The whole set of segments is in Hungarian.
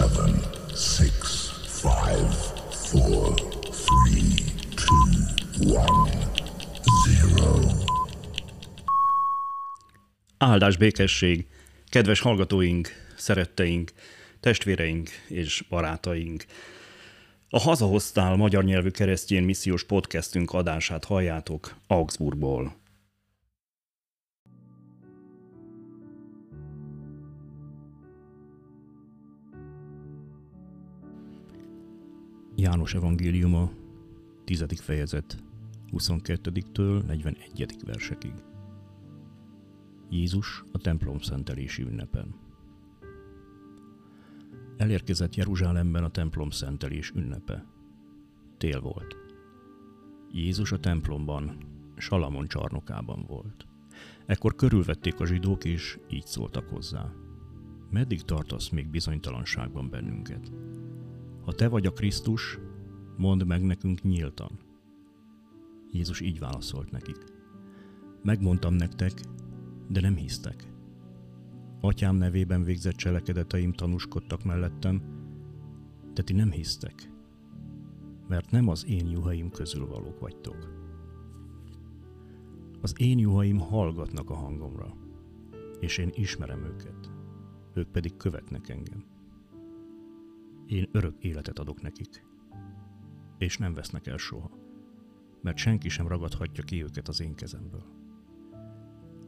seven, six, five, four, three, two, one, zero. Áldás békesség! Kedves hallgatóink, szeretteink, testvéreink és barátaink! A Hazahoztál magyar nyelvű keresztjén missziós podcastünk adását halljátok Augsburgból. János evangéliuma, 10. fejezet, 22-től 41. versekig. Jézus a templom szentelési ünnepen. Elérkezett Jeruzsálemben a templom szentelés ünnepe. Tél volt. Jézus a templomban, Salamon csarnokában volt. Ekkor körülvették a zsidók, és így szóltak hozzá. Meddig tartasz még bizonytalanságban bennünket? Ha te vagy a Krisztus, mondd meg nekünk nyíltan. Jézus így válaszolt nekik. Megmondtam nektek, de nem hisztek. Atyám nevében végzett cselekedeteim tanúskodtak mellettem, de ti nem hisztek, mert nem az én juhaim közül valók vagytok. Az én juhaim hallgatnak a hangomra, és én ismerem őket, ők pedig követnek engem. Én örök életet adok nekik, és nem vesznek el soha, mert senki sem ragadhatja ki őket az én kezemből.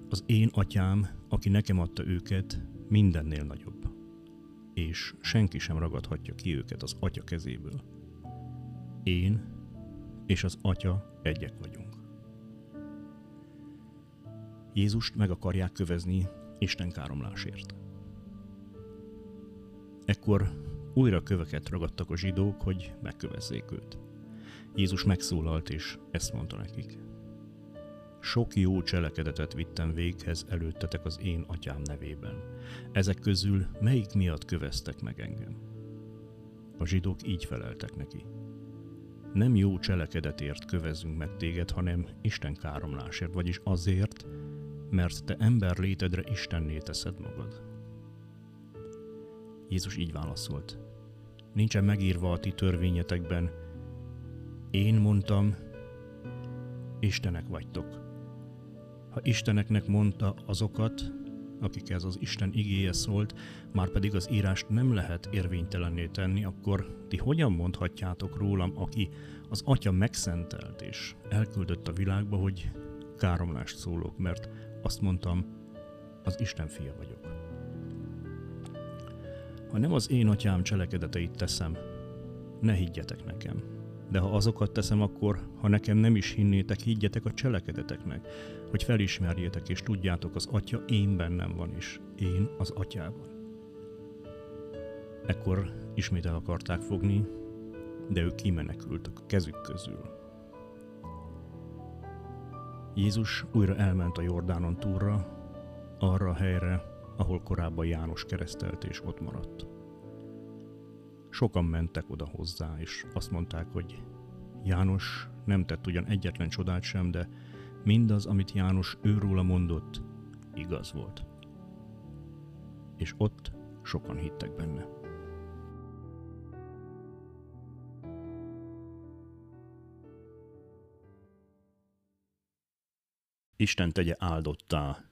Az én atyám, aki nekem adta őket, mindennél nagyobb, és senki sem ragadhatja ki őket az atya kezéből. Én és az atya egyek vagyunk. Jézust meg akarják kövezni Isten káromlásért. Ekkor újra köveket ragadtak a zsidók, hogy megkövezzék őt. Jézus megszólalt, és ezt mondta nekik. Sok jó cselekedetet vittem véghez előttetek az én atyám nevében. Ezek közül melyik miatt köveztek meg engem? A zsidók így feleltek neki. Nem jó cselekedetért kövezünk meg téged, hanem Isten káromlásért, vagyis azért, mert te ember létedre Istenné teszed magad. Jézus így válaszolt. Nincsen megírva a ti törvényetekben. Én mondtam, Istenek vagytok. Ha Isteneknek mondta azokat, akikhez az Isten igéje szólt, már pedig az írást nem lehet érvénytelenné tenni, akkor ti hogyan mondhatjátok rólam, aki az Atya megszentelt és elküldött a világba, hogy káromlást szólok, mert azt mondtam, az Isten fia vagyok. Ha nem az én atyám cselekedeteit teszem, ne higgyetek nekem. De ha azokat teszem, akkor, ha nekem nem is hinnétek, higgyetek a cselekedeteknek, hogy felismerjétek és tudjátok, az atya én bennem van is, én az atyában. Ekkor ismét el akarták fogni, de ők kimenekültek a kezük közül. Jézus újra elment a Jordánon túlra, arra a helyre, ahol korábban János keresztelt és ott maradt. Sokan mentek oda hozzá, és azt mondták, hogy János nem tett ugyan egyetlen csodát sem, de mindaz, amit János őróla mondott, igaz volt. És ott sokan hittek benne. Isten tegye áldottá